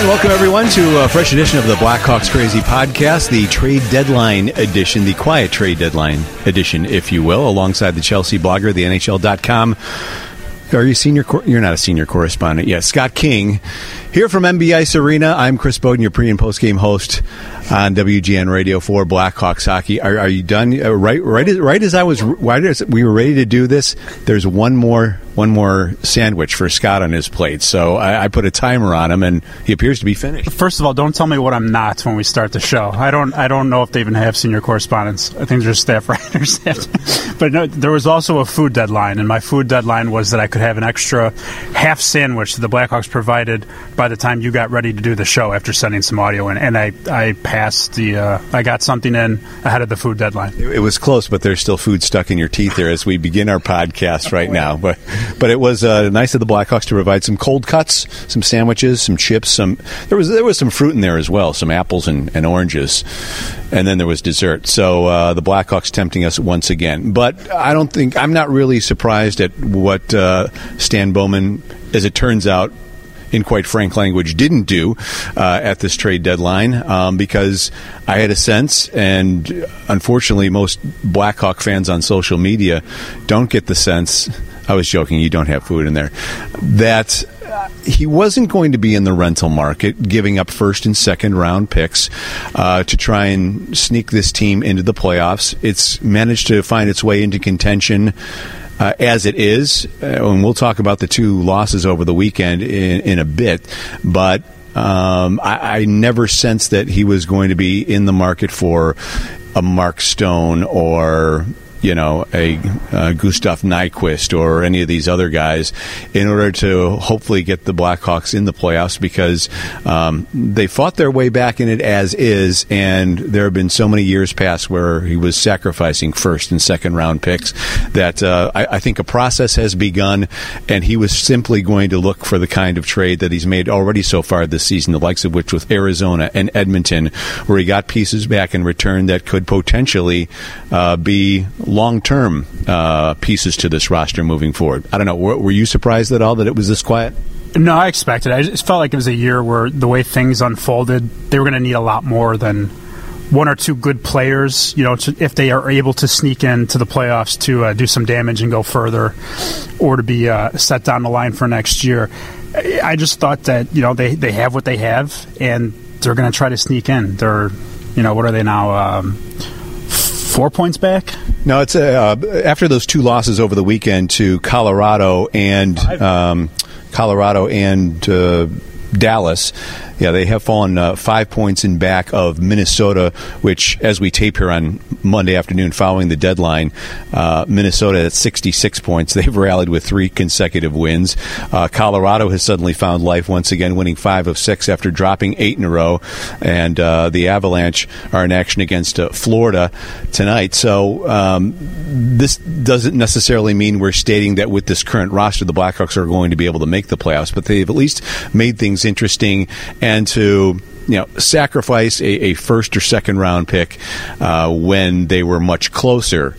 Welcome everyone to a fresh edition of the Blackhawks Crazy podcast, the trade deadline edition, the quiet trade deadline edition, if you will, alongside the Chelsea blogger, the NHL.com. Are you senior? Cor- you're not a senior correspondent yet. Scott King here from MB Ice Arena. I'm Chris Boden, your pre and post game host on WGN Radio for Blackhawks hockey. Are, are you done? Uh, right, right, as, right as I was, right as we were ready to do this. There's one more, one more sandwich for Scott on his plate. So I, I put a timer on him, and he appears to be finished. First of all, don't tell me what I'm not when we start the show. I don't, I don't know if they even have senior correspondents. I think they're staff writers. but no, there was also a food deadline, and my food deadline was that I could have an extra half sandwich that the Blackhawks provided by the time you got ready to do the show after sending some audio in, and I, I passed the, uh, I got something in ahead of the food deadline. It, it was close, but there's still food stuck in your teeth there as we begin our podcast right now. But, but it was uh, nice of the Blackhawks to provide some cold cuts, some sandwiches, some chips, some there was there was some fruit in there as well, some apples and, and oranges, and then there was dessert. So uh, the Blackhawks tempting us once again. But I don't think I'm not really surprised at what uh, Stan Bowman, as it turns out, in quite frank language, didn't do uh, at this trade deadline um, because I had a sense, and unfortunately, most Blackhawk fans on social media don't get the sense. I was joking, you don't have food in there. That he wasn't going to be in the rental market, giving up first and second round picks uh, to try and sneak this team into the playoffs. It's managed to find its way into contention uh, as it is. Uh, and we'll talk about the two losses over the weekend in, in a bit. But um, I, I, never sensed that he was going to be in the market for a Mark Stone or you know, a uh, Gustav Nyquist or any of these other guys in order to hopefully get the Blackhawks in the playoffs because um, they fought their way back in it as is, and there have been so many years past where he was sacrificing first and second round picks that uh, I, I think a process has begun, and he was simply going to look for the kind of trade that he's made already so far this season, the likes of which with Arizona and Edmonton, where he got pieces back in return that could potentially uh, be long term uh, pieces to this roster moving forward. I don't know. Were, were, you surprised at all that it was this quiet? No, I expected. It. I just felt like it was a year where the way things unfolded, they were going to need a lot more than one or two good players. You know, to, if they are able to sneak into the playoffs to uh, do some damage and go further, or to be uh, set down the line for next year. I just thought that you know they they have what they have and they're going to try to sneak in. They're you know what are they now? Um, four points back. No, it's uh, after those two losses over the weekend to Colorado and um, Colorado and uh, Dallas. Yeah, they have fallen uh, five points in back of Minnesota, which, as we tape here on Monday afternoon following the deadline, uh, Minnesota at 66 points. They've rallied with three consecutive wins. Uh, Colorado has suddenly found life once again, winning five of six after dropping eight in a row. And uh, the Avalanche are in action against uh, Florida tonight. So um, this doesn't necessarily mean we're stating that with this current roster, the Blackhawks are going to be able to make the playoffs, but they've at least made things interesting. And and to you know sacrifice a, a first or second round pick uh, when they were much closer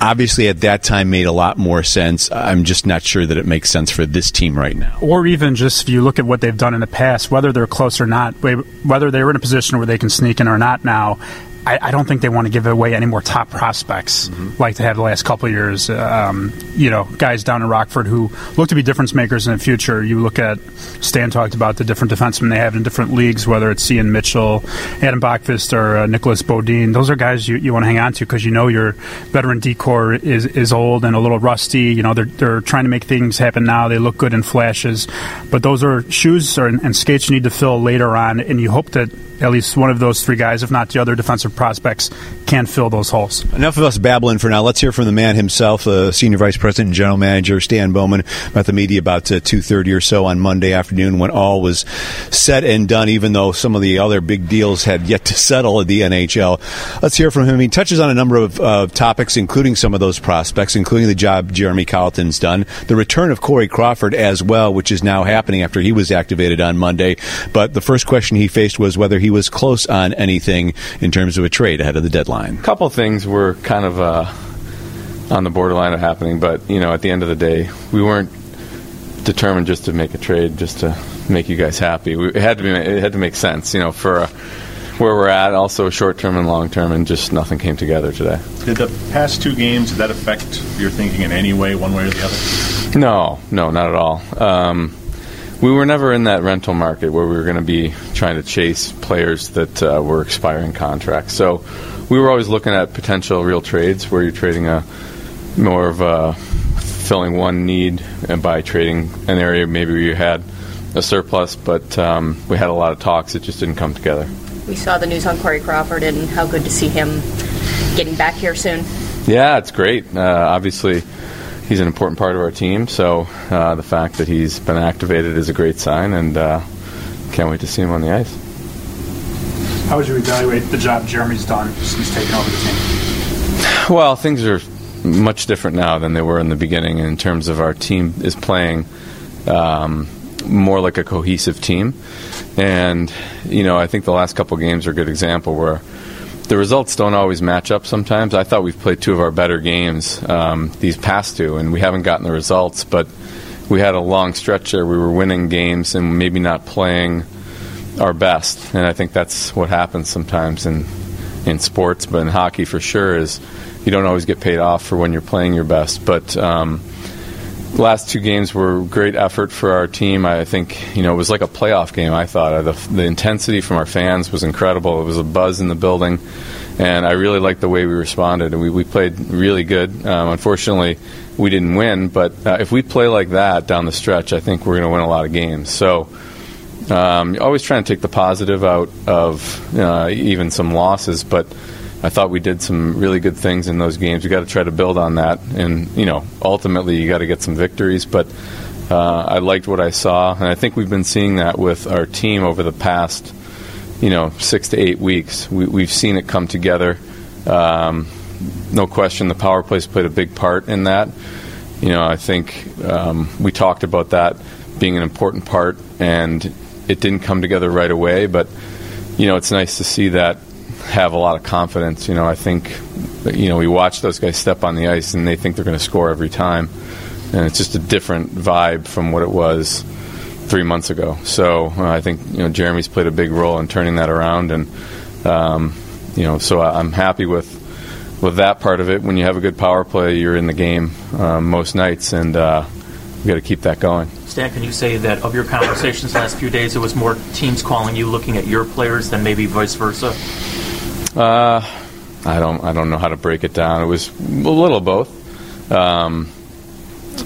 obviously at that time made a lot more sense. I'm just not sure that it makes sense for this team right now. Or even just if you look at what they've done in the past, whether they're close or not, whether they're in a position where they can sneak in or not now, I, I, don't think they want to give away any more top prospects mm-hmm. like they have the last couple of years. Um, you know, guys down in Rockford who look to be difference makers in the future. You look at Stan talked about the different defensemen they have in different leagues, whether it's Ian Mitchell, Adam Boqvist, or uh, Nicolas Beaudin. Those are guys you, you want to hang on to because you know your veteran decor is is old and a little rusty. You know, they're they're trying to make things happen now. They look good in flashes, but those are shoes or, and skates you need to fill later on, and you hope that at least one of those three guys, if not the other defensive prospects, can fill those holes. Enough of us babbling for now. Let's hear from the man himself, uh, Senior Vice President and General Manager Stan Bowman, met the media about uh, 2.30 or so on Monday afternoon when all was said and done, even though some of the other big deals had yet to settle at the NHL. Let's hear from him. He touches on a number of uh, topics, including some of those prospects, including the job Jeremy Colliton's done, the return of Corey Crawford as well, which is now happening after he was activated on Monday. But the first question he faced was whether he was close on anything in terms of a trade ahead of the deadline. A couple things were kind of uh, on the borderline of happening, but you know, at the end of the day, we weren't determined just to make a trade, just to make you guys happy. We, it had to be, it had to make sense, you know, for uh, where we're at, also short term and long term, and just nothing came together today. Did the past two games did that affect your thinking in any way, one way or the other? No, no, not at all. Um, we were never in that rental market where we were going to be trying to chase players that uh, were expiring contracts. So we were always looking at potential real trades where you're trading a more of a filling one need and by trading an area maybe where you had a surplus, but um, we had a lot of talks. It just didn't come together. We saw the news on Corey Crawford and how good to see him getting back here soon. Yeah, it's great. Uh, obviously, he's an important part of our team, so uh, the fact that he's been activated is a great sign, and uh, can't wait to see him on the ice. How would you evaluate the job Jeremy's done since taking over the team? Well, things are much different now than they were in the beginning in terms of our team is playing um, more like a cohesive team. And, you know, I think the last couple games are a good example where the results don't always match up sometimes. I thought we've played two of our better games um, these past two, and we haven't gotten the results, but we had a long stretch there. We were winning games and maybe not playing our best. And I think that's what happens sometimes in, in sports, but in hockey for sure is you don't always get paid off for when you're playing your best. But um, last two games were great effort for our team. I think you know it was like a playoff game. I thought the, the intensity from our fans was incredible. It was a buzz in the building, and I really liked the way we responded. And we, we played really good. Um, unfortunately, we didn't win, but uh, if we play like that down the stretch, I think we're going to win a lot of games. So. Um, always trying to take the positive out of uh, even some losses, but I thought we did some really good things in those games. We got to try to build on that, and you know, ultimately you got to get some victories. But uh, I liked what I saw, and I think we've been seeing that with our team over the past, you know, six to eight weeks. We, have seen it come together. Um, no question, the power plays played a big part in that. You know, I think um, we talked about that being an important part, and it didn't come together right away. But you know, it's nice to see that have a lot of confidence. You know, I think, you know, we watch those guys step on the ice and they think they're going to score every time, and it's just a different vibe from what it was three months ago. So uh, I think you know Jeremy's played a big role in turning that around, and um, you know, so I'm happy with with that part of it. When you have a good power play, you're in the game uh, most nights, and uh, we got to keep that going. Stan, can you say that of your conversations last few days, it was more teams calling you, looking at your players, than maybe vice versa? Uh, I don't I don't know how to break it down. It was a little both. Um,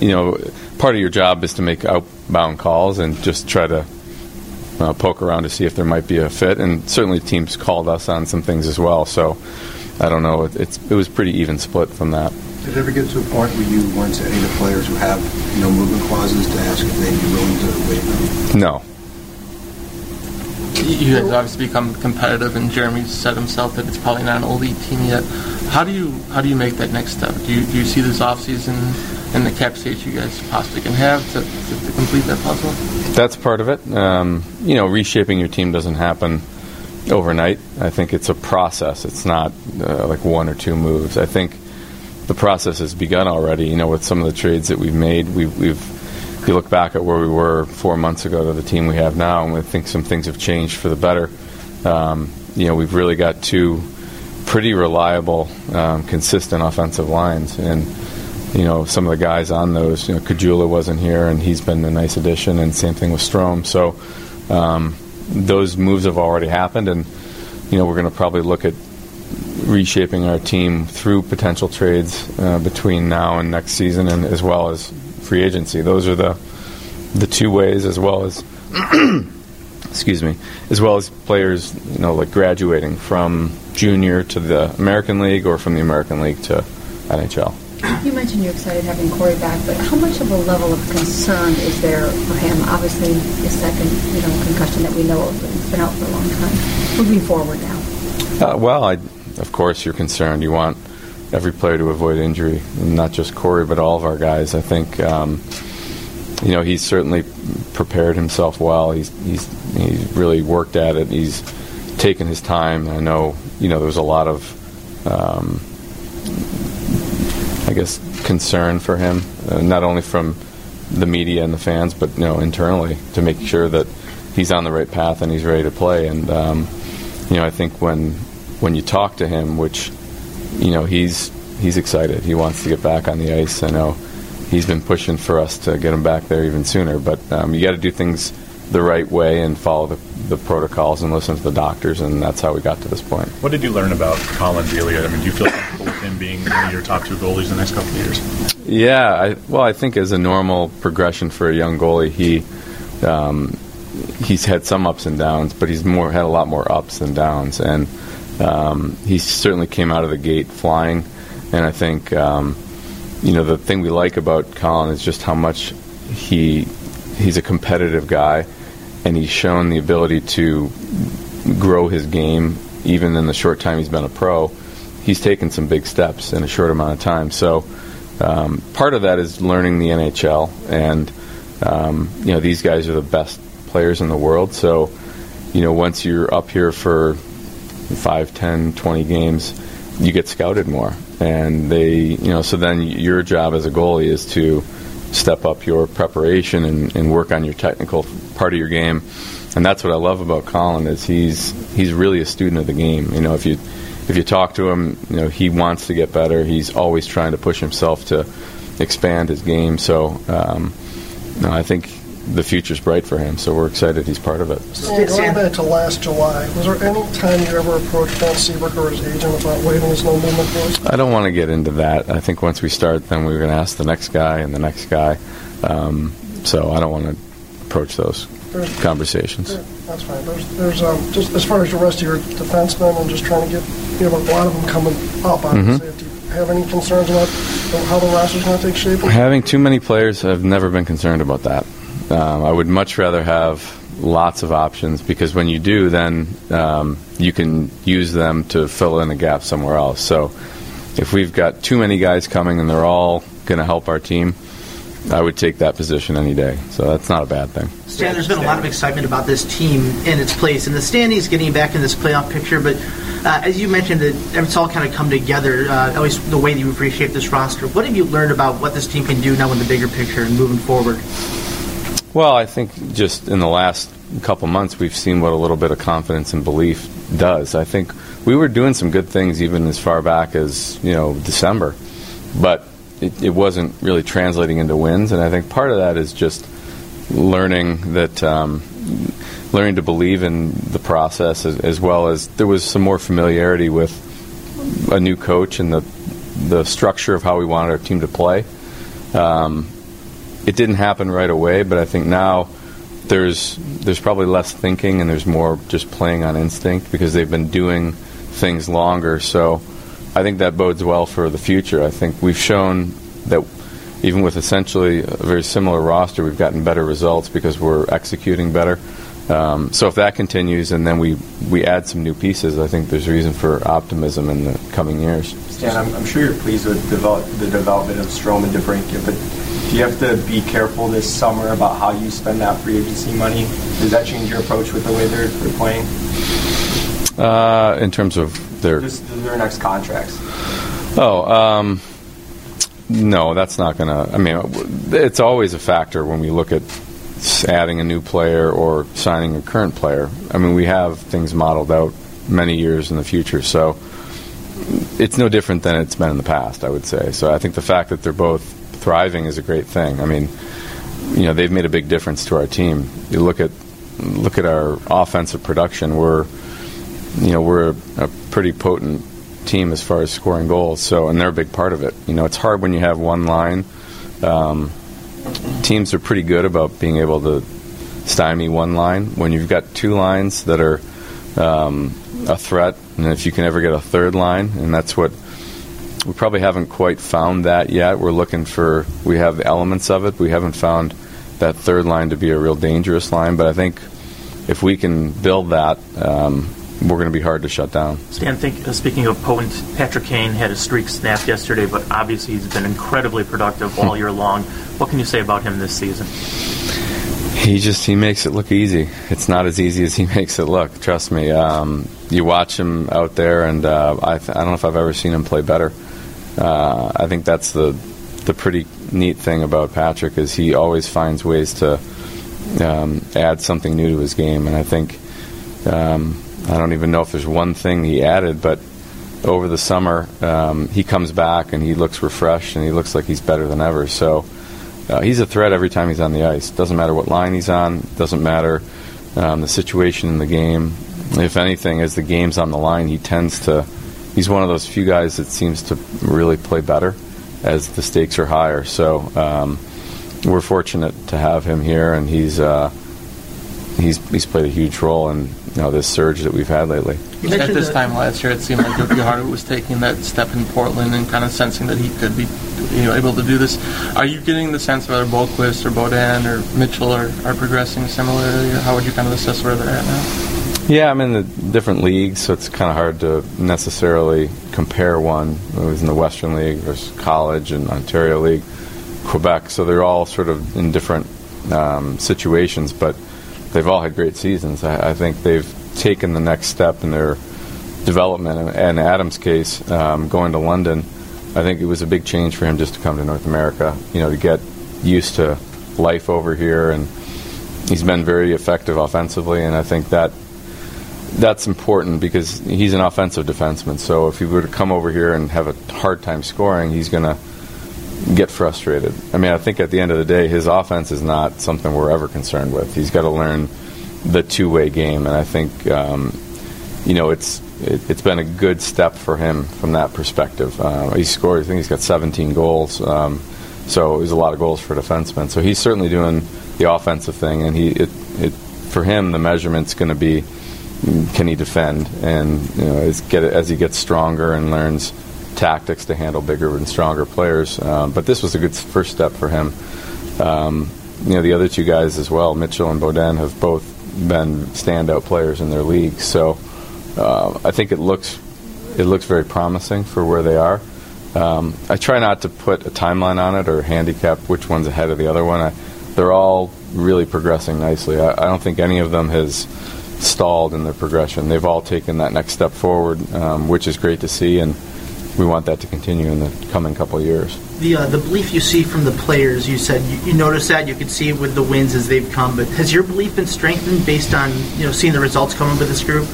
you know, part of your job is to make outbound calls and just try to uh, poke around to see if there might be a fit. And certainly, teams called us on some things as well. So I don't know. It, it's it was pretty even split from that. Did it ever get to a point where you went to any of the players who have no movement clauses to ask if they'd be willing to waive them? No, you guys obviously become competitive, and Jeremy said himself that it's probably not an elite team yet. How do you how do you make that next step? Do you, do you see this offseason and the cap space you guys possibly can have to, to, to complete that puzzle? That's part of it. Um, you know, reshaping your team doesn't happen overnight. I think it's a process. It's not uh, like one or two moves. I think the process has begun already. You know, with some of the trades that we've made, we've, we've you look back at where we were four months ago to the team we have now, and we think some things have changed for the better. Um, you know, we've really got two pretty reliable, um, consistent offensive lines, and you know, some of the guys on those. You know, Caggiula wasn't here, and he's been a nice addition, and same thing with Strome. So um, those moves have already happened, and you know, we're going to probably look at reshaping our team through potential trades uh, between now and next season, and as well as free agency. Those are the the two ways, as well as excuse me, as well as players, you know, like graduating from junior to the American League or from the American League to NHL. You mentioned you're excited having Corey back, but how much of a level of concern is there for him? Obviously, the second, you know, concussion that we know of, he's been out for a long time. Moving forward now. Uh, well, I, of course, you're concerned. You want every player to avoid injury, not just Corey, but all of our guys. I think um, you know he's certainly prepared himself well. He's he's he's really worked at it. He's taken his time. I know you know there was a lot of um, I guess concern for him, uh, not only from the media and the fans, but you know internally to make sure that he's on the right path and he's ready to play. And um, you know, I think when when you talk to him, which you know he's he's excited. He wants to get back on the ice. I know he's been pushing for us to get him back there even sooner. But um, you got to do things the right way and follow the, the protocols and listen to the doctors, and that's how we got to this point. What did you learn about Collin Delia? I mean, do you feel comfortable with him being one of your top two goalies the next couple of years? Yeah, I, well, I think as a normal progression for a young goalie, he um, he's had some ups and downs, but he's more had a lot more ups than downs, and um, he certainly came out of the gate flying. And I think um, you know the thing we like about Collin is just how much he he's a competitive guy, and he's shown the ability to grow his game even in the short time he's been a pro. He's taken some big steps in a short amount of time. So um, part of that is learning the NHL, and um, you know these guys are the best players in the world. So you know once you're up here for 5, 10, 20 games, you get scouted more, and they you know so then your job as a goalie is to step up your preparation and, and work on your technical part of your game. And that's what I love about Collin is he's he's really a student of the game. You know, if you if you talk to him, you know he wants to get better. He's always trying to push himself to expand his game. So um, no, I think the future's bright for him. So we're excited he's part of it. Going back to last July, was there any time you ever approached Brent Seabrook or his agent about waiving his no movement clause? I don't want to get into that. I think once we start, then we're going to ask the next guy and the next guy. Um, so I don't want to approach those There's- conversations. That's fine. There's, there's um, just as far as the rest of your defensemen, I'm just trying to get, you have a lot of them coming up. Obviously, do you have any concerns about how the roster's going to take shape? Having too many players, I've never been concerned about that. Um, I would much rather have lots of options because when you do, then um, you can use them to fill in a gap somewhere else. So if we've got too many guys coming and they're all going to help our team, I would take that position any day. So that's not a bad thing. Stan, there's been a lot of excitement about this team and its place in the standings, getting back in this playoff picture. But uh, as you mentioned, it's all kind of come together. Uh, at least the way that you appreciate this roster. What have you learned about what this team can do now in the bigger picture and moving forward? Well, I think just in the last couple months, we've seen what a little bit of confidence and belief does. I think we were doing some good things even as far back as you know December, but it, it wasn't really translating into wins. And I think part of that is just learning that. Um, Learning to believe in the process as, as well as there was some more familiarity with a new coach and the the structure of how we wanted our team to play. Um, it didn't happen right away, but I think now there's there's probably less thinking and there's more just playing on instinct because they've been doing things longer. So I think that bodes well for the future. I think we've shown that even with essentially a very similar roster, we've gotten better results because we're executing better. Um, so if that continues and then we, we add some new pieces, I think there's reason for optimism in the coming years. Stan, I'm, I'm sure you're pleased with develop, the development of Strome and but do you have to be careful this summer about how you spend that free agency money? Does that change your approach with the way they're, they're playing? Uh, in terms of their Just their next contracts. Oh, um, no, that's not going to. I mean, it's always a factor when we look at adding a new player or signing a current player. I mean, we have things modeled out many years in the future, so it's no different than it's been in the past, I would say. So I think the fact that they're both thriving is a great thing. I mean, you know, they've made a big difference to our team. You look at look at our offensive production. We're you know we're a, a pretty potent team as far as scoring goals. So and they're a big part of it. You know, it's hard when you have one line. Um, teams are pretty good about being able to stymie one line. When you've got two lines that are um, a threat, and if you can ever get a third line, and that's what we probably haven't quite found that yet. We're looking for we have elements of it. We haven't found that third line to be a real dangerous line, but I think if we can build that, um, we're going to be hard to shut down. Stan, think, uh, speaking of potent, Patrick Kane had a streak snapped yesterday, but obviously he's been incredibly productive all year long. What can you say about him this season? He just he makes it look easy. It's not as easy as he makes it look. Trust me. Um, you watch him out there, and uh, I, th- I don't know if I've ever seen him play better. Uh, I think that's the the pretty neat thing about Patrick is he always finds ways to um, add something new to his game, and I think um, I don't even know if there's one thing he added, but over the summer um, he comes back and he looks refreshed and he looks like he's better than ever. So uh, he's a threat every time he's on the ice. Doesn't matter what line he's on. Doesn't matter um, the situation in the game. If anything, as the game's on the line, he tends to. He's one of those few guys that seems to really play better as the stakes are higher. So um, we're fortunate to have him here, and he's uh, he's he's played a huge role in you know this surge that we've had lately. At this time last year, it seemed like Jokiharju was taking that step in Portland and kind of sensing that he could be you know able to do this. Are you getting the sense whether Boqvist or Beaudin or Mitchell are, are progressing similarly? How would you kind of assess where they're at now? Yeah, I'm in the different leagues, so it's kind of hard to necessarily compare one. I was in the Western League versus college and Ontario League, Quebec. So they're all sort of in different um, situations, but they've all had great seasons. I, I, think they've taken the next step in their development. And Adam's case, um, going to London, I think it was a big change for him just to come to North America. You know, to get used to life over here, and he's been very effective offensively. And I think that that's important because he's an offensive defenseman. So if he were to come over here and have a hard time scoring, he's going to get frustrated. I mean, I think at the end of the day, his offense is not something we're ever concerned with. He's got to learn the two-way game, and I think um, you know it's it, has been a good step for him from that perspective. Uh, he scored. I think he's got 17 goals. Um, so it a lot of goals for a defenseman. So he's certainly doing the offensive thing, and he it, it for him the measurement's going to be can he defend? And you know, as, get, as he gets stronger and learns tactics to handle bigger and stronger players. Um, but this was a good first step for him. Um, you know, the other two guys as well, Mitchell and Beaudin, have both been standout players in their leagues. So uh, I think it looks it looks very promising for where they are. Um, I try not to put a timeline on it or handicap which one's ahead of the other one. I, they're all really progressing nicely. I, I don't think any of them has stalled in their progression. They've all taken that next step forward, um, which is great to see, and we want that to continue in the coming couple of years. The uh, the belief you see from the players, you said you, you notice that you can see it with the wins as they've come, but has your belief been strengthened based on you know seeing the results coming with this group?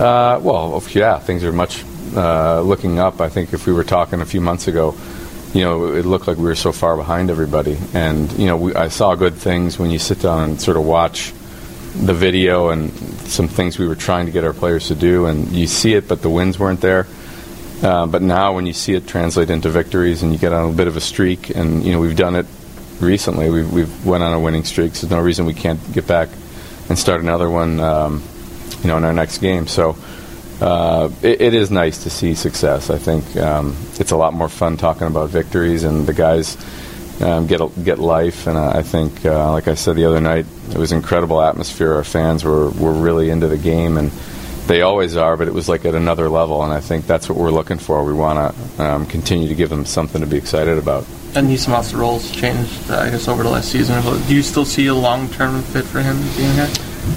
Uh, well, yeah, things are much uh, looking up. I think if we were talking a few months ago, you know, it looked like we were so far behind everybody, and you know, we, I saw good things when you sit down and sort of watch the video and some things we were trying to get our players to do, and you see it, but the wins weren't there. Uh, but now, when you see it translate into victories, and you get on a bit of a streak, and you know we've done it recently. We've, we've went on a winning streak. So there's no reason we can't get back and start another one. Um, you know, in our next game. So. Uh, it, it is nice to see success. I think um, it's a lot more fun talking about victories, and the guys um, get get life. And I think, uh, like I said the other night, it was incredible atmosphere. Our fans were were really into the game, and they always are. But it was like at another level, and I think that's what we're looking for. We want to um, continue to give them something to be excited about. And Anisimov's roles changed, uh, I guess, over the last season. Do you still see a long term fit for him being here?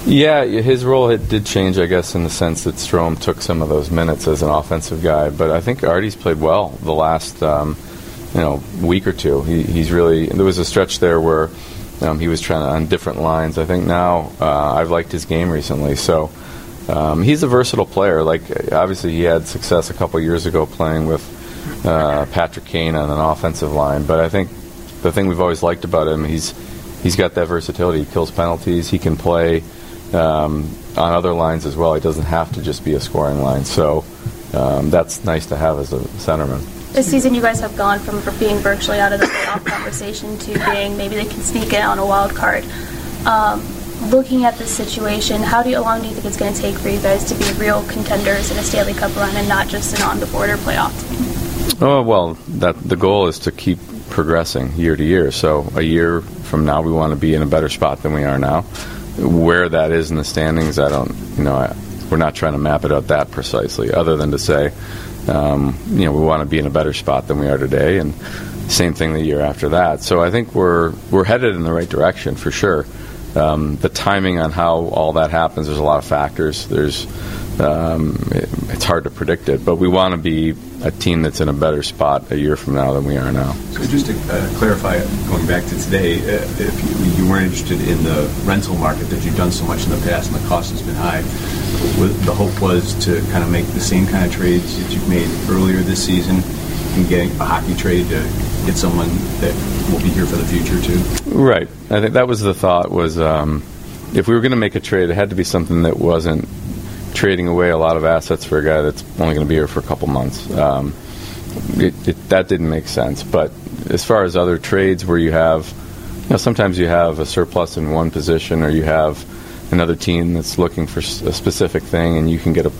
Yeah, his role did change, I guess, in the sense that Strome took some of those minutes as an offensive guy. But I think Artie's played well the last um, you know week or two. He, he's really there was a stretch there where um, he was trying to, on different lines. I think now uh, I've liked his game recently. So um, he's a versatile player. Like obviously he had success a couple years ago playing with uh, Patrick Kane on an offensive line, but I think the thing we've always liked about him he's he's got that versatility. He kills penalties. He can play um, on other lines as well. He doesn't have to just be a scoring line. So um, that's nice to have as a centerman. This season, you guys have gone from being virtually out of the playoff conversation to being maybe they can sneak in on a wild card. Um, looking at this situation, how do you, how long do you think it's going to take for you guys to be real contenders in a Stanley Cup run and not just an on-the-border playoff team? Oh well, that the goal is to keep progressing year to year. So a year from now, we want to be in a better spot than we are now. Where that is in the standings, I don't, you know, I, we're not trying to map it out that precisely, other than to say um, you know, we want to be in a better spot than we are today, and same thing the year after that. So I think we're we're headed in the right direction for sure. Um, the timing on how all that happens, there's a lot of factors. There's um, it, it's hard to predict it, but we want to be a team that's in a better spot a year from now than we are now. So just to uh, clarify, going back to today, uh, if you, you, weren't interested in the rental market that you've done so much in the past and the cost has been high, the hope was to kind of make the same kind of trades that you've made earlier this season and getting a hockey trade to get someone that will be here for the future too. Right. I think that was the thought was um, if we were going to make a trade, it had to be something that wasn't trading away a lot of assets for a guy that's only going to be here for a couple months. Um, it, it, that didn't make sense. But as far as other trades where you have, you know, sometimes you have a surplus in one position or you have another team that's looking for a specific thing and you can get a,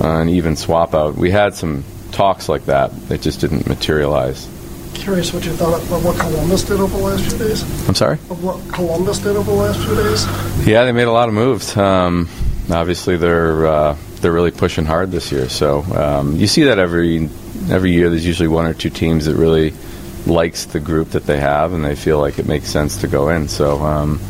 uh, an even swap out. We had some talks like that that just didn't materialize. Curious what you thought of what Columbus did over the last few days. I'm sorry? Of what Columbus did over the last few days? Yeah, they made a lot of moves. Um, obviously, they're uh, they're really pushing hard this year. So um, you see that every every year. There's usually one or two teams that really likes the group that they have, and they feel like it makes sense to go in. So. Um,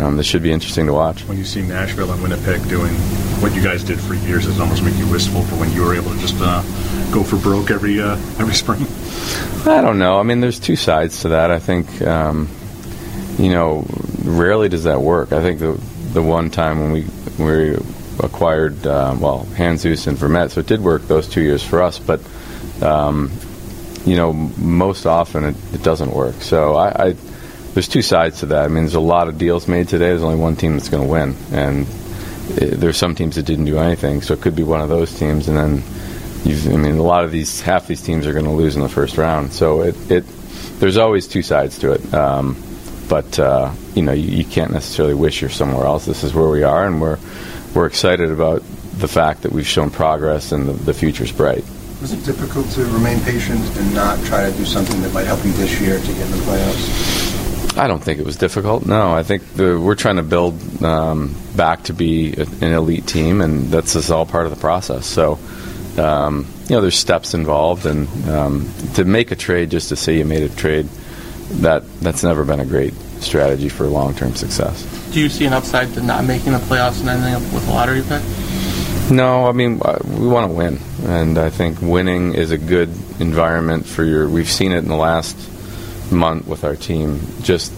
um, this should be interesting to watch. When you see Nashville and Winnipeg doing what you guys did for years, it almost make you wistful for when you were able to just uh, go for broke every uh, every spring. I don't know. I mean, there's two sides to that. I think, um, you know, rarely does that work. I think the the one time when we we acquired uh, well Handzus and Vermette, so it did work those two years for us. But um, you know, most often it, it doesn't work. So I, I, there's two sides to that. I mean, there's a lot of deals made today. There's only one team that's going to win, and it, there's some teams that didn't do anything. So it could be one of those teams, and then I mean, a lot of these half these teams are going to lose in the first round. So it, it there's always two sides to it. Um, but uh, you know, you, you, can't necessarily wish you're somewhere else. This is where we are, and we're we're excited about the fact that we've shown progress and the, the future's bright. Was it difficult to remain patient and not try to do something that might help you this year to get in the playoffs? I don't think it was difficult. No, I think the, we're trying to build um, back to be an elite team, and that's just all part of the process. So um, you know, there's steps involved, and um, to make a trade just to say you made a trade, that that's never been a great strategy for long-term success. Do you see an upside to not making the playoffs and ending up with a lottery pick? No, I mean uh, we want to win, and I think winning is a good environment for your. We've seen it in the last month with our team. Just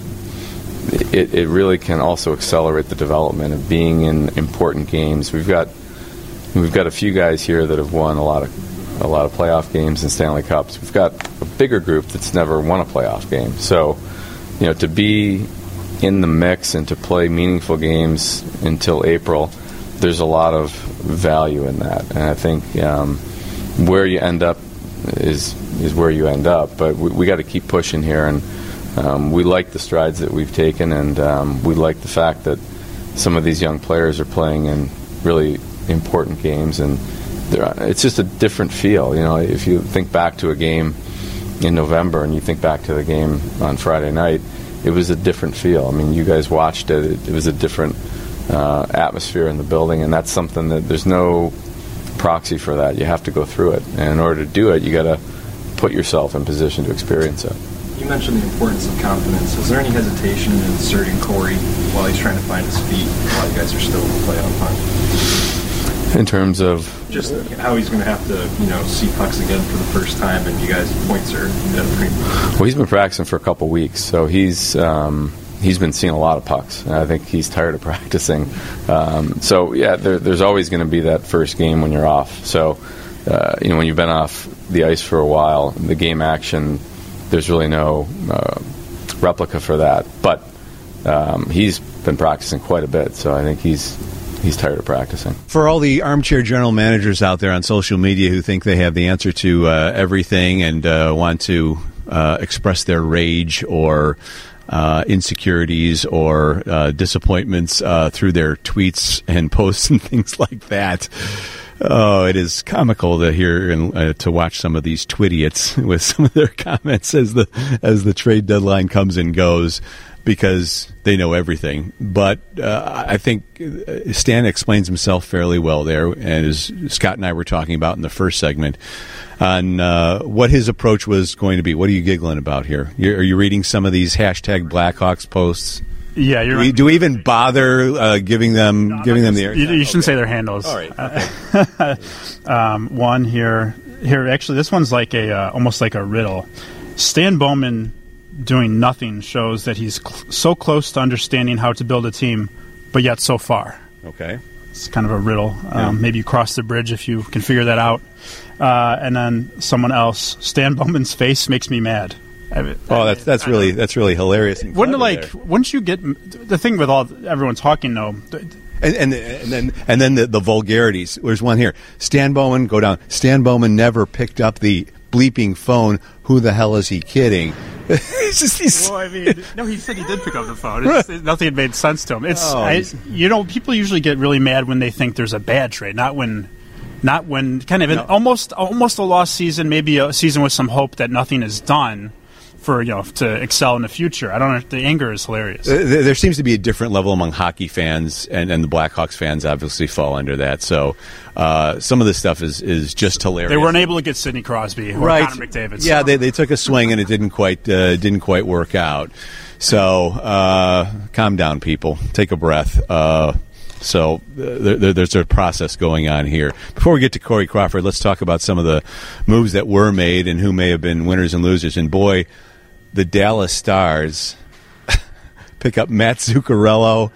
it, it really can also accelerate the development of being in important games. We've got We've got a few guys here that have won a lot of a lot of playoff games and Stanley Cups. We've got a bigger group that's never won a playoff game. So, you know, to be in the mix and to play meaningful games until April, there's a lot of value in that. And I think um, where you end up is is where you end up. But we, we got to keep pushing here, and um, we like the strides that we've taken, and um, we like the fact that some of these young players are playing in really important games, and it's just a different feel. You know, if you think back to a game in November and you think back to the game on Friday night, it was a different feel. I mean, you guys watched it; it, it was a different uh, atmosphere in the building, and that's something that there's no proxy for that. You have to go through it, and in order to do it, you got to put yourself in position to experience it. You mentioned the importance of confidence. Is there any hesitation in inserting Corey while he's trying to find his feet while you guys are still in the playoff hunt? in terms of just how he's going to have to, you know, see pucks again for the first time, and you guys' points are premium. Well, he's been practicing for a couple weeks, so he's um, he's been seeing a lot of pucks, and I think he's tired of practicing. Um, so yeah, there, there's always going to be that first game when you're off. So uh, you know, when you've been off the ice for a while, the game action, there's really no uh, replica for that. But um, he's been practicing quite a bit, so I think he's he's tired of practicing. For all the armchair general managers out there on social media who think they have the answer to uh, everything and uh, want to uh, express their rage or uh, insecurities or uh, disappointments uh, through their tweets and posts and things like that. Oh, it is comical to hear and uh, to watch some of these twidiots with some of their comments as the as the trade deadline comes and goes because they know everything. But uh, I think uh, Stan explains himself fairly well there, and as Scott and I were talking about in the first segment, on uh, what his approach was going to be. What are you giggling about here? You're, are you reading some of these hashtag Blackhawks posts? Yeah, you're. Do we, do we even bother uh, giving them no, giving them the? You, you shouldn't okay. say their handles. All right. Okay. um, one here Here, actually, this one's like a uh, almost like a riddle. Stan Bowman doing nothing shows that he's cl- so close to understanding how to build a team, but yet so far. Okay. It's kind of a riddle. Yeah. Um, maybe you cross the bridge if you can figure that out. Uh, and then someone else. Stan Bowman's face makes me mad. I mean, Oh, that's that's really that's really hilarious. And wouldn't like? there. Wouldn't you get the thing with all everyone talking though? And, and and then and then the, the vulgarities. There's one here. Stan Bowman, go down. Stan Bowman never picked up the bleeping phone. Who the hell is he kidding? it's just these. Well, I mean, no, he said he did pick up the phone. It's just, nothing had made sense to him. It's, Oh, I, you know, people usually get really mad when they think there's a bad trade, not when, not when kind of an, almost almost a lost season, maybe a season with some hope that nothing is done for you know to excel in the future. I don't know. If the anger is hilarious. Uh, There there seems to be a different level among hockey fans, and, and the Blackhawks fans obviously fall under that. So uh, some of this stuff is, is just hilarious. They weren't able to get Sidney Crosby or right. Connor McDavid. Yeah, they, they took a swing and it didn't quite uh, didn't quite work out. So uh, calm down, people. Take a breath. Uh, so uh, there, there- there's a process going on here. Before we get to Corey Crawford, let's talk about some of the moves that were made and who may have been winners and losers. And boy, the Dallas Stars pick up Mats Zuccarello,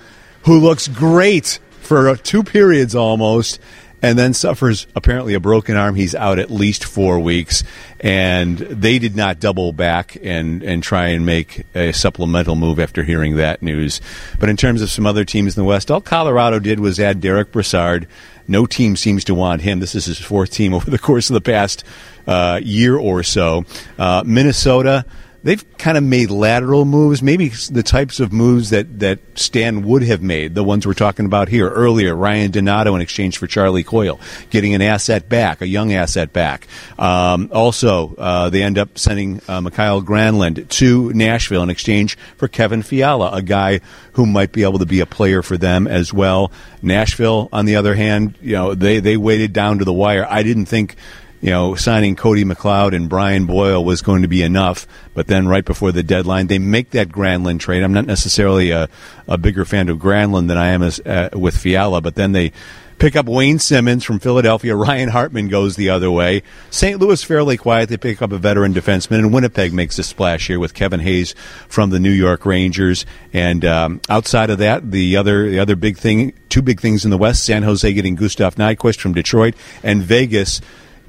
who looks great for two periods almost, and then suffers apparently a broken arm. He's out at least four weeks, and they did not double back and, and try and make a supplemental move after hearing that news. But in terms of some other teams in the West, all Colorado did was add Derek Brassard. No team seems to want him. This is his fourth team over the course of the past uh, year or so. Uh, Minnesota they've kind of made lateral moves, maybe the types of moves that, that Stan would have made, the ones we're talking about here earlier. Ryan Donato in exchange for Charlie Coyle, getting an asset back, a young asset back. Um, also, uh, they end up sending uh, Mikael Granlund to Nashville in exchange for Kevin Fiala, a guy who might be able to be a player for them as well. Nashville, on the other hand, you know, they, they waited down to the wire. I didn't think you know, signing Cody McLeod and Brian Boyle was going to be enough. But then right before the deadline, they make that Granlund trade. I'm not necessarily a, a bigger fan of Granlund than I am as, uh, with Fiala, but then they pick up Wayne Simmonds from Philadelphia. Ryan Hartman goes the other way. St. Louis fairly quiet. They pick up a veteran defenseman, and Winnipeg makes a splash here with Kevin Hayes from the New York Rangers. And um, outside of that, the other the other big thing, two big things in the West: San Jose getting Gustav Nyquist from Detroit, and Vegas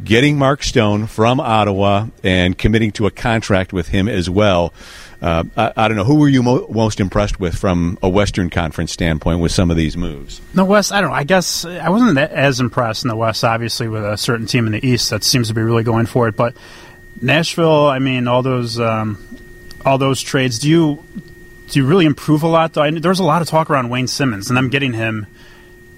getting Mark Stone from Ottawa and committing to a contract with him as well. Uh, I, I don't know who were you mo- most impressed with from a Western Conference standpoint with some of these moves. The West, I don't know. I guess I wasn't as impressed in the West, obviously, with a certain team in the East that seems to be really going for it. But Nashville, I mean, all those um, all those trades. Do you do you really improve a lot? Though I, there was a lot of talk around Wayne Simmonds, and them getting him.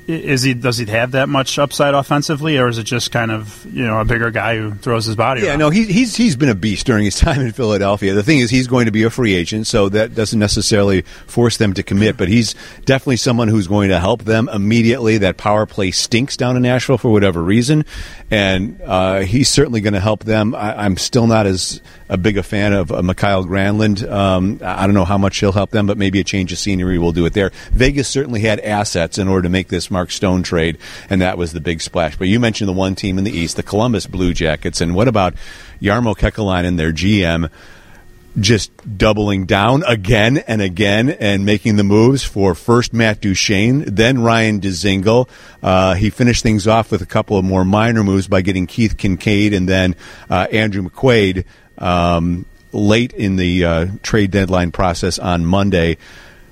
Is he does he have that much upside offensively, or is it just kind of you know a bigger guy who throws his body? Yeah, around? no, he, he's he's been a beast during his time in Philadelphia. The thing is, he's going to be a free agent, so that doesn't necessarily force them to commit. But he's definitely someone who's going to help them immediately. That power play stinks down in Nashville for whatever reason, and uh, he's certainly going to help them. I, I'm still not as a big a fan of uh, Mikael Granlund. Um, I don't know how much he'll help them, but maybe a change of scenery will do it there. Vegas certainly had assets in order to make this Mark Stone trade, and that was the big splash. But you mentioned the one team in the East, the Columbus Blue Jackets, and what about Jarmo Kekalainen, and their GM? just doubling down again and again and making the moves for first Matt Duchene, then Ryan Dzingel. Uh, he finished things off with a couple of more minor moves by getting Keith Kinkaid and then uh, Andrew McQuaid um, late in the uh, trade deadline process on Monday.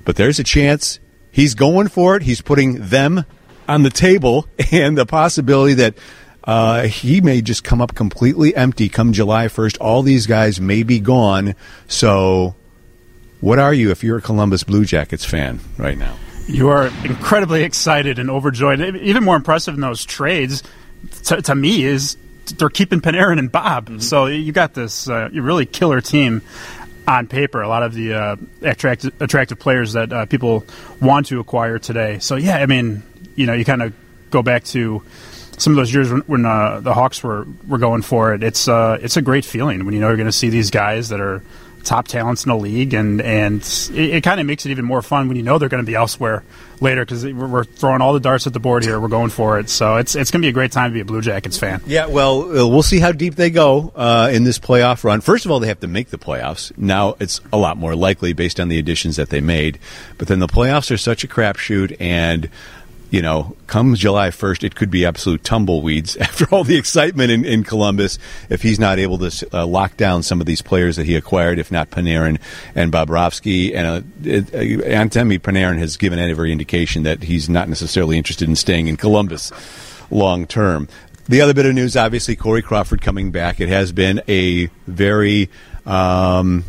But there's a chance he's going for it. He's putting them on the table and the possibility that uh, he may just come up completely empty come July 1st. All these guys may be gone. So, what are you if you're a Columbus Blue Jackets fan right now? You are incredibly excited and overjoyed. Even more impressive in those trades, to, to me, is they're keeping Panarin and Bob. So you got this uh, really killer team on paper. A lot of the uh, attractive, attractive players that uh, people want to acquire today. So yeah, I mean, you know, you kind of go back to some of those years when, when uh, the Hawks were, were going for it. It's uh, it's a great feeling when you know you're going to see these guys that are top talents in the league, and and it, it kind of makes it even more fun when you know they're going to be elsewhere later because we're, throwing all the darts at the board here. We're going for it, so it's it's going to be a great time to be a Blue Jackets fan. Yeah, well, uh, we'll see how deep they go uh, in this playoff run. First of all, they have to make the playoffs. Now it's a lot more likely based on the additions that they made. But then the playoffs are such a crapshoot, and you know, come July 1st, it could be absolute tumbleweeds after all the excitement in, in Columbus if he's not able to uh, lock down some of these players that he acquired, if not Panarin and Bobrovsky. And uh, uh, Artemi Panarin has given every indication that he's not necessarily interested in staying in Columbus long term. The other bit of news, obviously, Corey Crawford coming back. It has been a very um,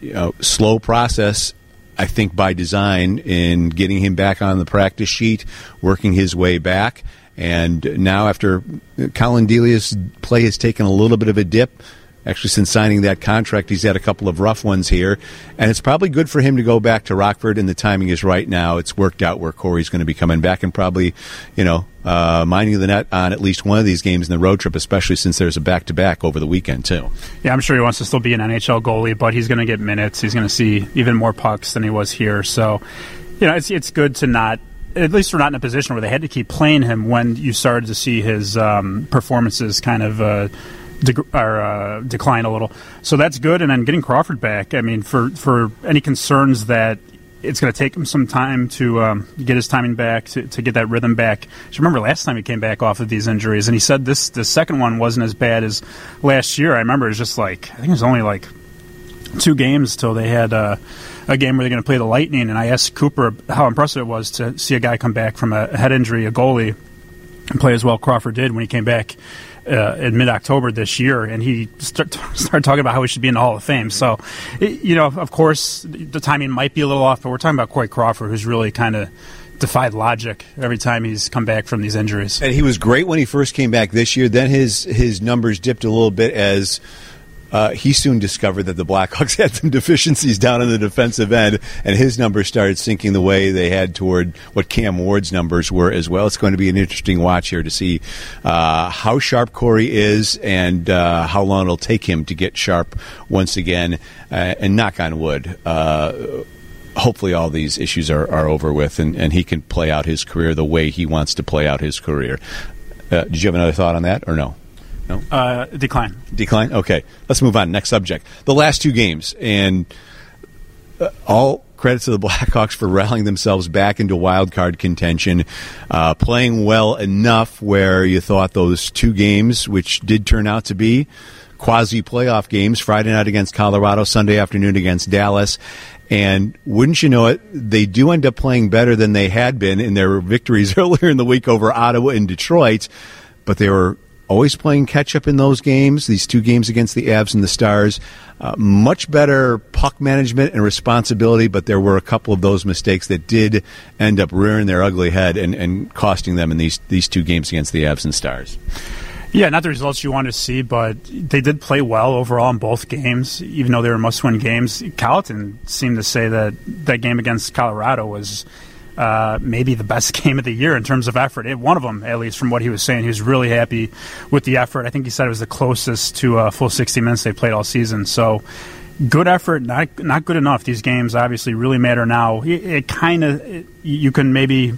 you know, slow process I think by design in getting him back on the practice sheet, working his way back. And now, after Collin Delia's play has taken a little bit of a dip, Actually, since signing that contract, he's had a couple of rough ones here, and it's probably good for him to go back to Rockford. And the timing is right now. It's worked out where Corey's going to be coming back and probably, you know, uh, minding the net on at least one of these games in the road trip, especially since there's a back to back over the weekend too. Yeah, I'm sure he wants to still be an NHL goalie, but he's going to get minutes. He's going to see even more pucks than he was here. So, you know, it's it's good to not at least we're not in a position where they had to keep playing him when you started to see his um, performances kind of uh, de- or, uh, decline a little. So that's good. And then getting Crawford back, I mean, for, for any concerns that it's going to take him some time to um, get his timing back, to, to get that rhythm back. Remember last time he came back off of these injuries, and he said this the second one wasn't as bad as last year. I remember it was just like I think it was only like two games till they had uh, a game where they're going to play the Lightning, and I asked Cooper how impressive it was to see a guy come back from a head injury, a goalie, and play as well Crawford did when he came back uh, in mid October this year, and he start, started talking about how he should be in the Hall of Fame. So, you know, of course, the timing might be a little off, but we're talking about Corey Crawford, who's really kind of defied logic every time he's come back from these injuries. And he was great when he first came back this year. Then his his numbers dipped a little bit as uh, he soon discovered that the Blackhawks had some deficiencies down in the defensive end, and his numbers started sinking the way they had toward what Cam Ward's numbers were as well. It's going to be an interesting watch here to see uh, how sharp Corey is and uh, how long it'll take him to get sharp once again. Uh, and knock on wood uh, hopefully all these issues are, are over with and, and he can play out his career the way he wants to play out his career. Uh, did you have another thought on that or no? No. Uh, decline. Decline. Okay. Let's move on. Next subject. The last two games, and uh, all credit to the Blackhawks for rallying themselves back into wild card contention, uh, playing well enough where you thought those two games, which did turn out to be quasi playoff games, Friday night against Colorado, Sunday afternoon against Dallas. And wouldn't you know it, they do end up playing better than they had been in their victories earlier in the week over Ottawa and Detroit, but they were always playing catch up in those games, these two games against the Avs and the Stars. Uh, much better puck management and responsibility, but there were a couple of those mistakes that did end up rearing their ugly head and, and costing them in these, these two games against the Avs and Stars. Yeah, not the results you want to see, but they did play well overall in both games, even though they were must-win games. Colliton seemed to say that that game against Colorado was uh, maybe the best game of the year in terms of effort. It, one of them, at least, from what he was saying, he was really happy with the effort. I think he said it was the closest to a full 60 minutes they played all season. So good effort, not not good enough. These games obviously really matter now. It, it kind of you can maybe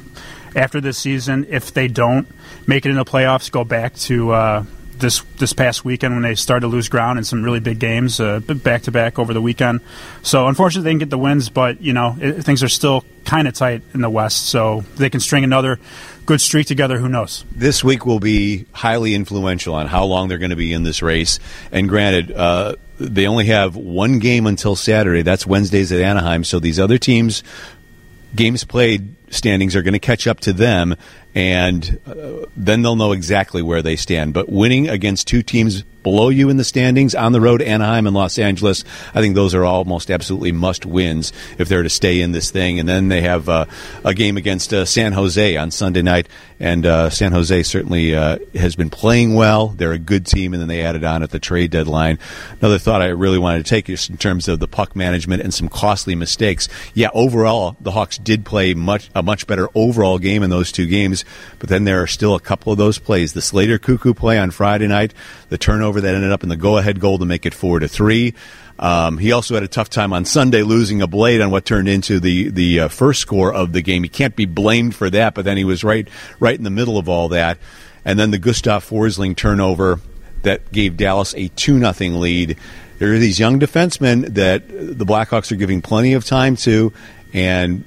after this season, if they don't make it in the playoffs, go back to. Uh, this this past weekend when they started to lose ground in some really big games, back to back over the weekend. So unfortunately, they didn't get the wins, but you know it, things are still kind of tight in the West. So they can string another good streak together. Who knows? This week will be highly influential on how long they're going to be in this race. And granted, uh, they only have one game until Saturday. That's Wednesdays at Anaheim. So these other teams, games played standings are going to catch up to them, and uh, then they'll know exactly where they stand. But winning against two teams below you in the standings on the road, Anaheim and Los Angeles. I think those are almost absolutely must wins if they're to stay in this thing. And then they have uh, a game against uh, San Jose on Sunday night, and uh, San Jose certainly uh, has been playing well. They're a good team, and then they added on at the trade deadline. Another thought I really wanted to take is in terms of the puck management and some costly mistakes. Yeah, overall the Hawks did play much a much better overall game in those two games, but then there are still a couple of those plays. The Slater Koekkoek play on Friday night, the turnover that ended up in the go-ahead goal to make it four to three. Um, he also had a tough time on Sunday losing a blade on what turned into the the uh, first score of the game. He can't be blamed for that, but then he was right right in the middle of all that. And then the Gustav Forsling turnover that gave Dallas a 2 nothing lead. There are these young defensemen that the Blackhawks are giving plenty of time to, and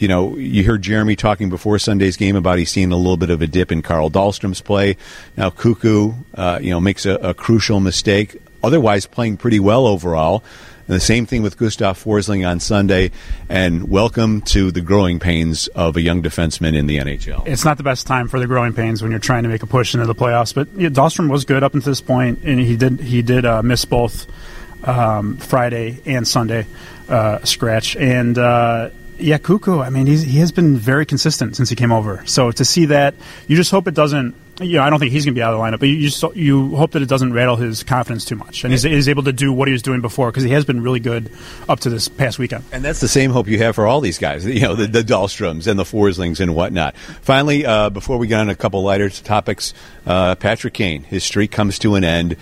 you know, you heard Jeremy talking before Sunday's game about he's seeing a little bit of a dip in Carl Dahlstrom's play. Now Koekkoek, uh, you know, makes a, a, crucial mistake. Otherwise, playing pretty well overall. And the same thing with Gustav Forsling on Sunday. And welcome to the growing pains of a young defenseman in the NHL. It's not the best time for the growing pains when you're trying to make a push into the playoffs. But yeah, Dahlstrom was good up until this point, and he did he did uh, miss both um, Friday and Sunday uh, scratch and. Yeah, Koekkoek. I mean, he has been very consistent since he came over. So to see that, you just hope it doesn't. You know, I don't think he's going to be out of the lineup, but you just you hope that it doesn't rattle his confidence too much, and he's, he's able to do what he was doing before because he has been really good up to this past weekend. And that's the same hope you have for all these guys, you know, the, the Dahlstroms and the Forslings and whatnot. Finally, uh, before we get on a couple lighter topics, uh, Patrick Kane, his streak comes to an end.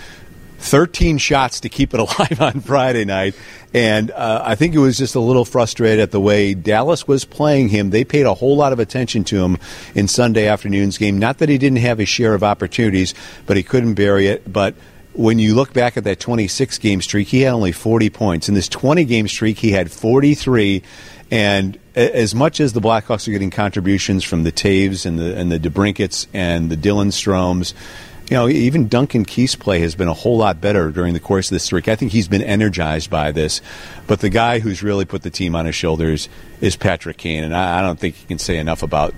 13 shots to keep it alive on Friday night. And uh, I think it was just a little frustrated at the way Dallas was playing him. They paid a whole lot of attention to him in Sunday afternoon's game. Not that he didn't have his share of opportunities, but he couldn't bury it. But when you look back at that 26 game streak, he had only 40 points. In this 20 game streak, he had 43. And as much as the Blackhawks are getting contributions from the Toews and the and the DeBrincats and the Dylan Stromes, you know, even Duncan Keith's play has been a whole lot better during the course of this streak. I think he's been energized by this. But the guy who's really put the team on his shoulders is Patrick Kane, and I, I don't think you can say enough about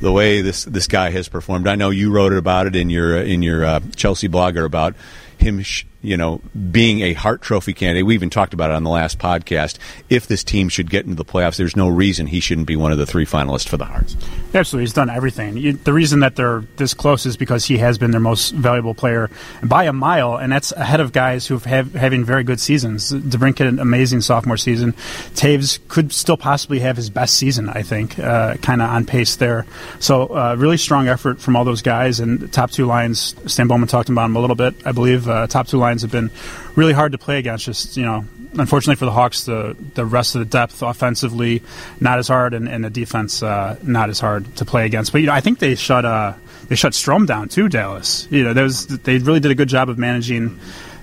the way this this guy has performed. I know you wrote about it in your in your uh, Chelsea blogger about him, sh- you know, being a Hart Trophy candidate. We even talked about it on the last podcast. If this team should get into the playoffs, there's no reason he shouldn't be one of the three finalists for the Harts. Absolutely, he's done everything. The reason that they're this close is because he has been their most valuable player by a mile, and that's ahead of guys who have having very good seasons. DeBrink had an amazing sophomore season. Toews could still possibly have his best season, I think, uh, kind of on pace there. So, uh, really strong effort from all those guys, and top two lines. Stan Bowman talked about them a little bit, I believe. Uh, top two lines have been really hard to play against. Just you know, unfortunately for the Hawks, the the rest of the depth offensively not as hard, and, and the defense uh, not as hard to play against. But you know, I think they shut uh, they shut Strome down too. Dallas, you know, was, they really did a good job of managing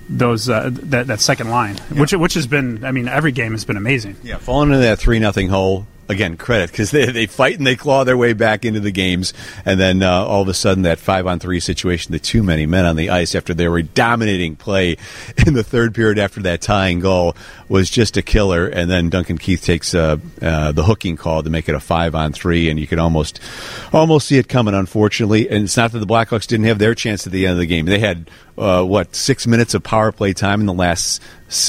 those uh, that that second line, yeah. which which has been, I mean, every game has been amazing. Yeah, falling into that three nothing hole again, credit because they, they fight and they claw their way back into the games, and then uh, all of a sudden that five on three situation, the too many men on the ice after they were dominating play in the third period after that tying goal was just a killer. And then Duncan Keith takes uh, uh, the hooking call to make it a five on three, and you could almost almost see it coming. Unfortunately, and it's not that the Blackhawks didn't have their chance at the end of the game; they had uh, what six minutes of power play time in the last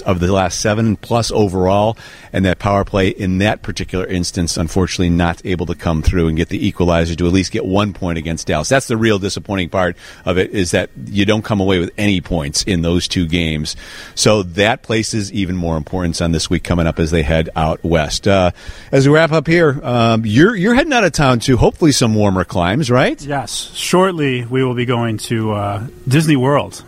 of the last seven plus overall, and that power play in that particular instance, unfortunately, not able to come through and get the equalizer to at least get one point against Dallas. That's the real disappointing part of it is that you don't come away with any points in those two games. So that places even more importance on this week coming up as they head out west. Uh, as we wrap up here, um, you're you're heading out of town to hopefully some warmer climes, right? Yes. Shortly, we will be going to uh, Disney World.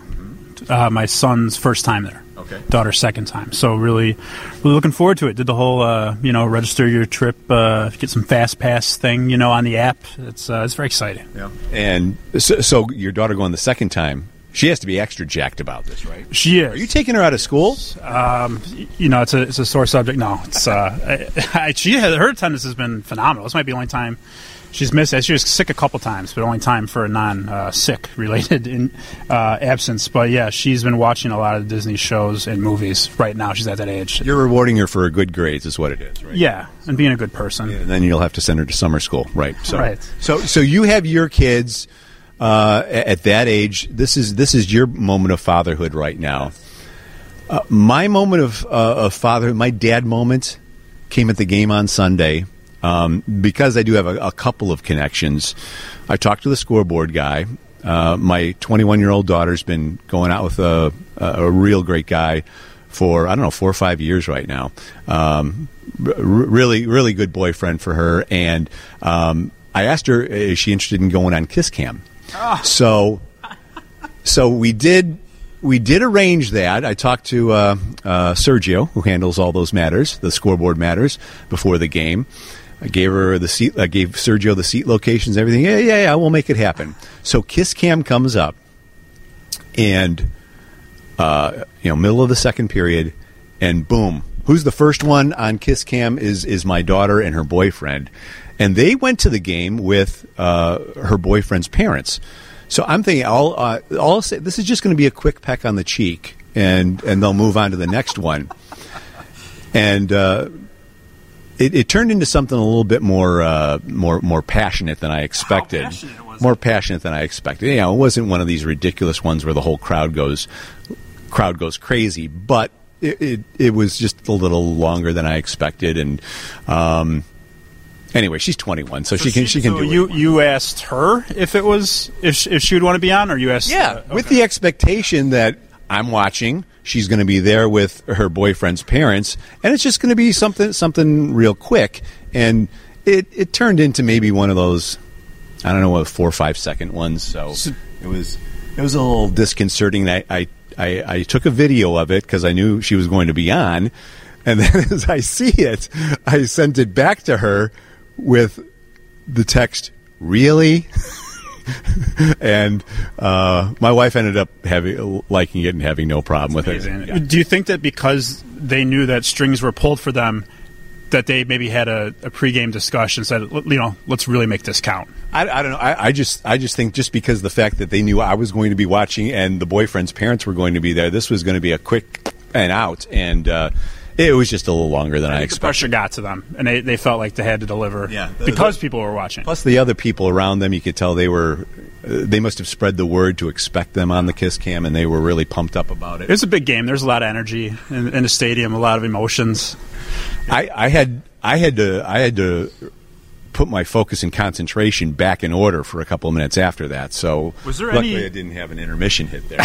Uh, my son's first time there. Okay. Daughter's second time. So really, really looking forward to it. Did the whole, uh, you know, register your trip, uh, get some fast pass thing, you know, on the app. It's uh, it's very exciting. Yeah. And so, so your daughter going the second time. She has to be extra jacked about this, right? She is. Are you taking her out of school? Um, you know, it's a it's a sore subject. No, it's uh, I, I, she has, her attendance has been phenomenal. This might be the only time she's missed. She was sick a couple times, but only time for a non-sick uh, related in, uh, absence. But yeah, she's been watching a lot of Disney shows and movies right now. She's at that age. You're rewarding her for a good grades, is what it is, right? Yeah, and being a good person. Yeah, and then you'll have to send her to summer school, right? So, right. So, so you have your kids uh, at that age. This is this is your moment of fatherhood right now. Uh, my moment of, uh, of fatherhood, my dad moment, came at the game on Sunday um, because I do have a, a, couple of connections, I talked to the scoreboard guy. Uh, my 21 year old daughter's been going out with a, a, real great guy for, I don't know, four or five years right now. Um, r- really, really good boyfriend for her. And um, I asked her, is she interested in going on Kiss Cam? Oh. So, so we did we did arrange that. I talked to uh, uh, Sergio, who handles all those matters, the scoreboard matters, before the game. I gave her the seat. I gave Sergio the seat locations, everything. Yeah, yeah, yeah. We'll make it happen. So Kiss Cam comes up, and uh, you know, middle of the second period, and boom, who's the first one on Kiss Cam is is my daughter and her boyfriend, and they went to the game with uh, her boyfriend's parents. So I'm thinking, I'll, uh, I'll say this is just going to be a quick peck on the cheek, and and they'll move on to the next one, and. It, it turned into something a little bit more, uh, more, more passionate than I expected. More passionate than I expected. You know, it wasn't one of these ridiculous ones where the whole crowd goes, crowd goes crazy, but it, it, it was just a little longer than I expected, and um, anyway, she's 21, so, she can she can so do it. you you asked her if it was if she, if she would want to be on, or you asked? Yeah, uh, with the expectation that I'm watching. She's going to be there with her boyfriend's parents, and it's just going to be something something real quick. And it it turned into maybe one of those, I don't know, what four or five second ones. So it was it was a little disconcerting. I I I, I took a video of it because I knew she was going to be on, and then as I see it, I sent it back to her with the text, "Really." and uh, my wife ended up having liking it and having no problem with it. Do you think that because they knew that strings were pulled for them, that they maybe had a, a pregame discussion, said, you know, let's really make this count? I, I don't know. I, I just I just think just because the fact that they knew I was going to be watching and the boyfriend's parents were going to be there, this was going to be a quick and out, and uh, it was just a little longer than I, I think the expected. pressure got to them, and they, they felt like they had to deliver the- because people were watching. Plus, the other people around them, you could tell they were. Uh, they must have spread the word to expect them on the Kiss Cam, and they were really pumped up about it. It was a big game. There's a lot of energy in, in the stadium, a lot of emotions. I, I had I had to I had to put my focus and concentration back in order for a couple of minutes after that. So Was there luckily any- I didn't have an intermission hit there.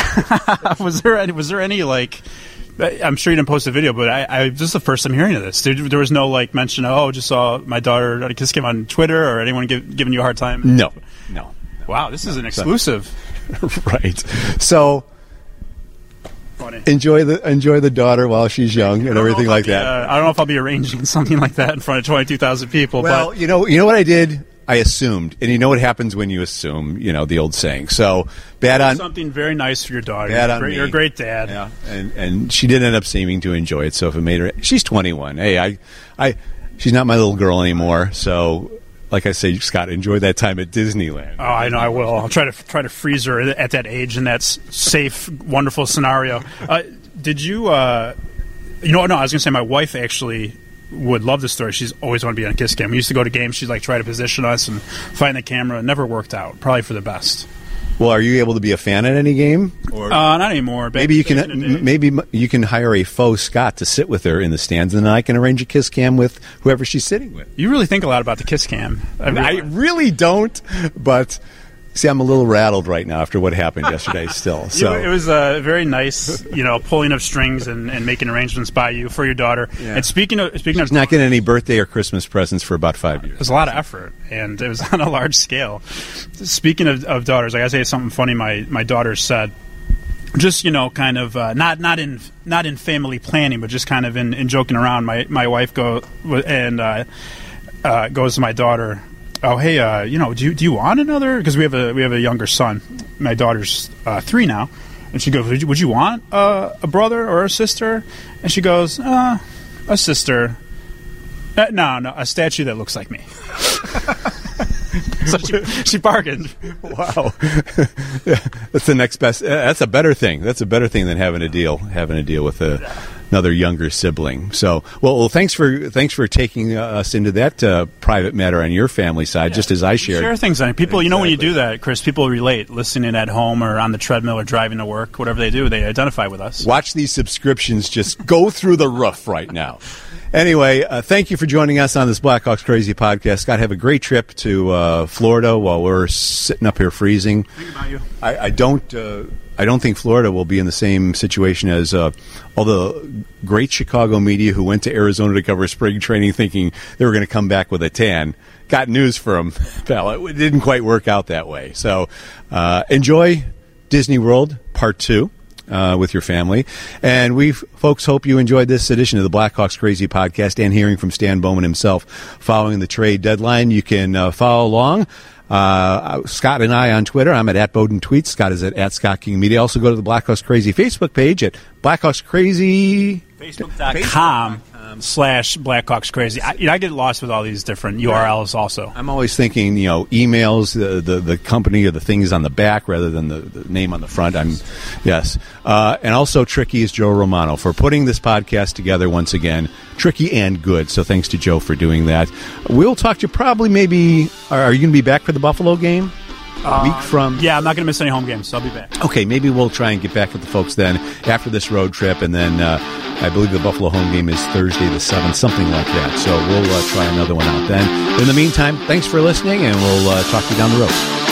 was there any, was there any like? I'm sure you didn't post a video, but I, I this is the first I'm hearing of this. There, there was no like mention. Of, oh, just saw my daughter at a kiss game on Twitter, or anyone give, giving you a hard time. No, no. Wow, this is an So- exclusive. right. So enjoy the enjoy the daughter while she's young and everything like that. Uh, I don't know if I'll be arranging something like that in front of 22,000 people. Well, but you know, you know what I did? I assumed, and you know what happens when you assume. You know the old saying. So bad on something very nice for your daughter. Bad on great, me. you're a great dad. Yeah, and and she did end up seeming to enjoy it. So if it made her, she's 21. Hey, I, I, she's not my little girl anymore. So, like I say, Scott, enjoy that time at Disneyland. Oh, I know I will. I'll try to try to freeze her at that age in that safe, wonderful scenario. Uh, did you? Uh, you know, no. I was going to say my wife actually would love the story. She's always wanted to be on a Kiss Cam. We used to go to games. She'd like try to position us and find the camera. It never worked out. Probably for the best. Well, are you able to be a fan at any game? Or Uh, not anymore. Maybe you back in the can maybe you can hire a faux Scott to sit with her in the stands, and then I can arrange a kiss cam with whoever she's sitting with. You really think a lot about the Kiss Cam. I, I really don't, but see, I'm a little rattled right now after what happened yesterday. Still, so it was a very nice, you know, pulling of strings and, and making arrangements by you for your daughter. Yeah. And speaking of speaking of she's not getting any birthday or Christmas presents for about five years. It was a lot of effort, and it was on a large scale. Speaking of, of daughters, I gotta say something funny. My my daughter said, just you know, kind of uh, not not in not in family planning, but just kind of in, in joking around. My my wife go and uh, uh, goes to my daughter. Oh hey, uh, you know, do you, do you want another? Because we have a we have a younger son. My daughter's uh, three now, and she goes, "Would you, would you want uh, a brother or a sister?" And she goes, uh, "A sister." Uh, no, no, a statue that looks like me. so she, she bargained. Wow, that's the next best. That's a better thing. That's a better thing than having a deal having a deal with a, another younger sibling. So, well, well, thanks for thanks for taking uh, us into that uh, private matter on your family side, just as I shared. Share things on it. People, you know, when you do that, Chris, people relate. Listening at home or on the treadmill or driving to work, whatever they do, they identify with us. Watch these subscriptions just go through the roof right now. Anyway, uh, thank you for joining us on this Blackhawks Crazy podcast. Scott, have a great trip to uh, Florida while we're sitting up here freezing. I, I don't. I don't think Florida will be in the same situation as uh, all the great Chicago media who went to Arizona to cover spring training, thinking they were going to come back with a tan. Got news for them. It didn't quite work out that way. So uh, enjoy Disney World Part Two uh, with your family. And we, folks, hope you enjoyed this edition of the Blackhawks Crazy podcast and hearing from Stan Bowman himself following the trade deadline. You can uh, follow along. Uh, Scott and I on Twitter. I'm at, at Boden Tweets. Scott is at, at Scott King Media. Also go to the Blackhawks Crazy Facebook page at Blackhawks Crazy. Facebook.com slash Blackhawks Crazy. I, you know, I get lost with all these different URLs also. I'm always thinking, you know, emails, the the, the company or the things on the back rather than the, the name on the front. I'm, yes, uh, and also Tricky is Joe Romano for putting this podcast together once again. Tricky and good. So thanks to Joe for doing that. We'll talk to you probably maybe. Are you going to be back for the Buffalo game? Week from Uh, Yeah, I'm not going to miss any home games, so I'll be back. Okay, maybe we'll try and get back with the folks then after this road trip, and then uh, I believe the Buffalo home game is Thursday the seventh, something like that. So we'll uh, try another one out then. In the meantime, thanks for listening, and we'll uh, talk to you down the road.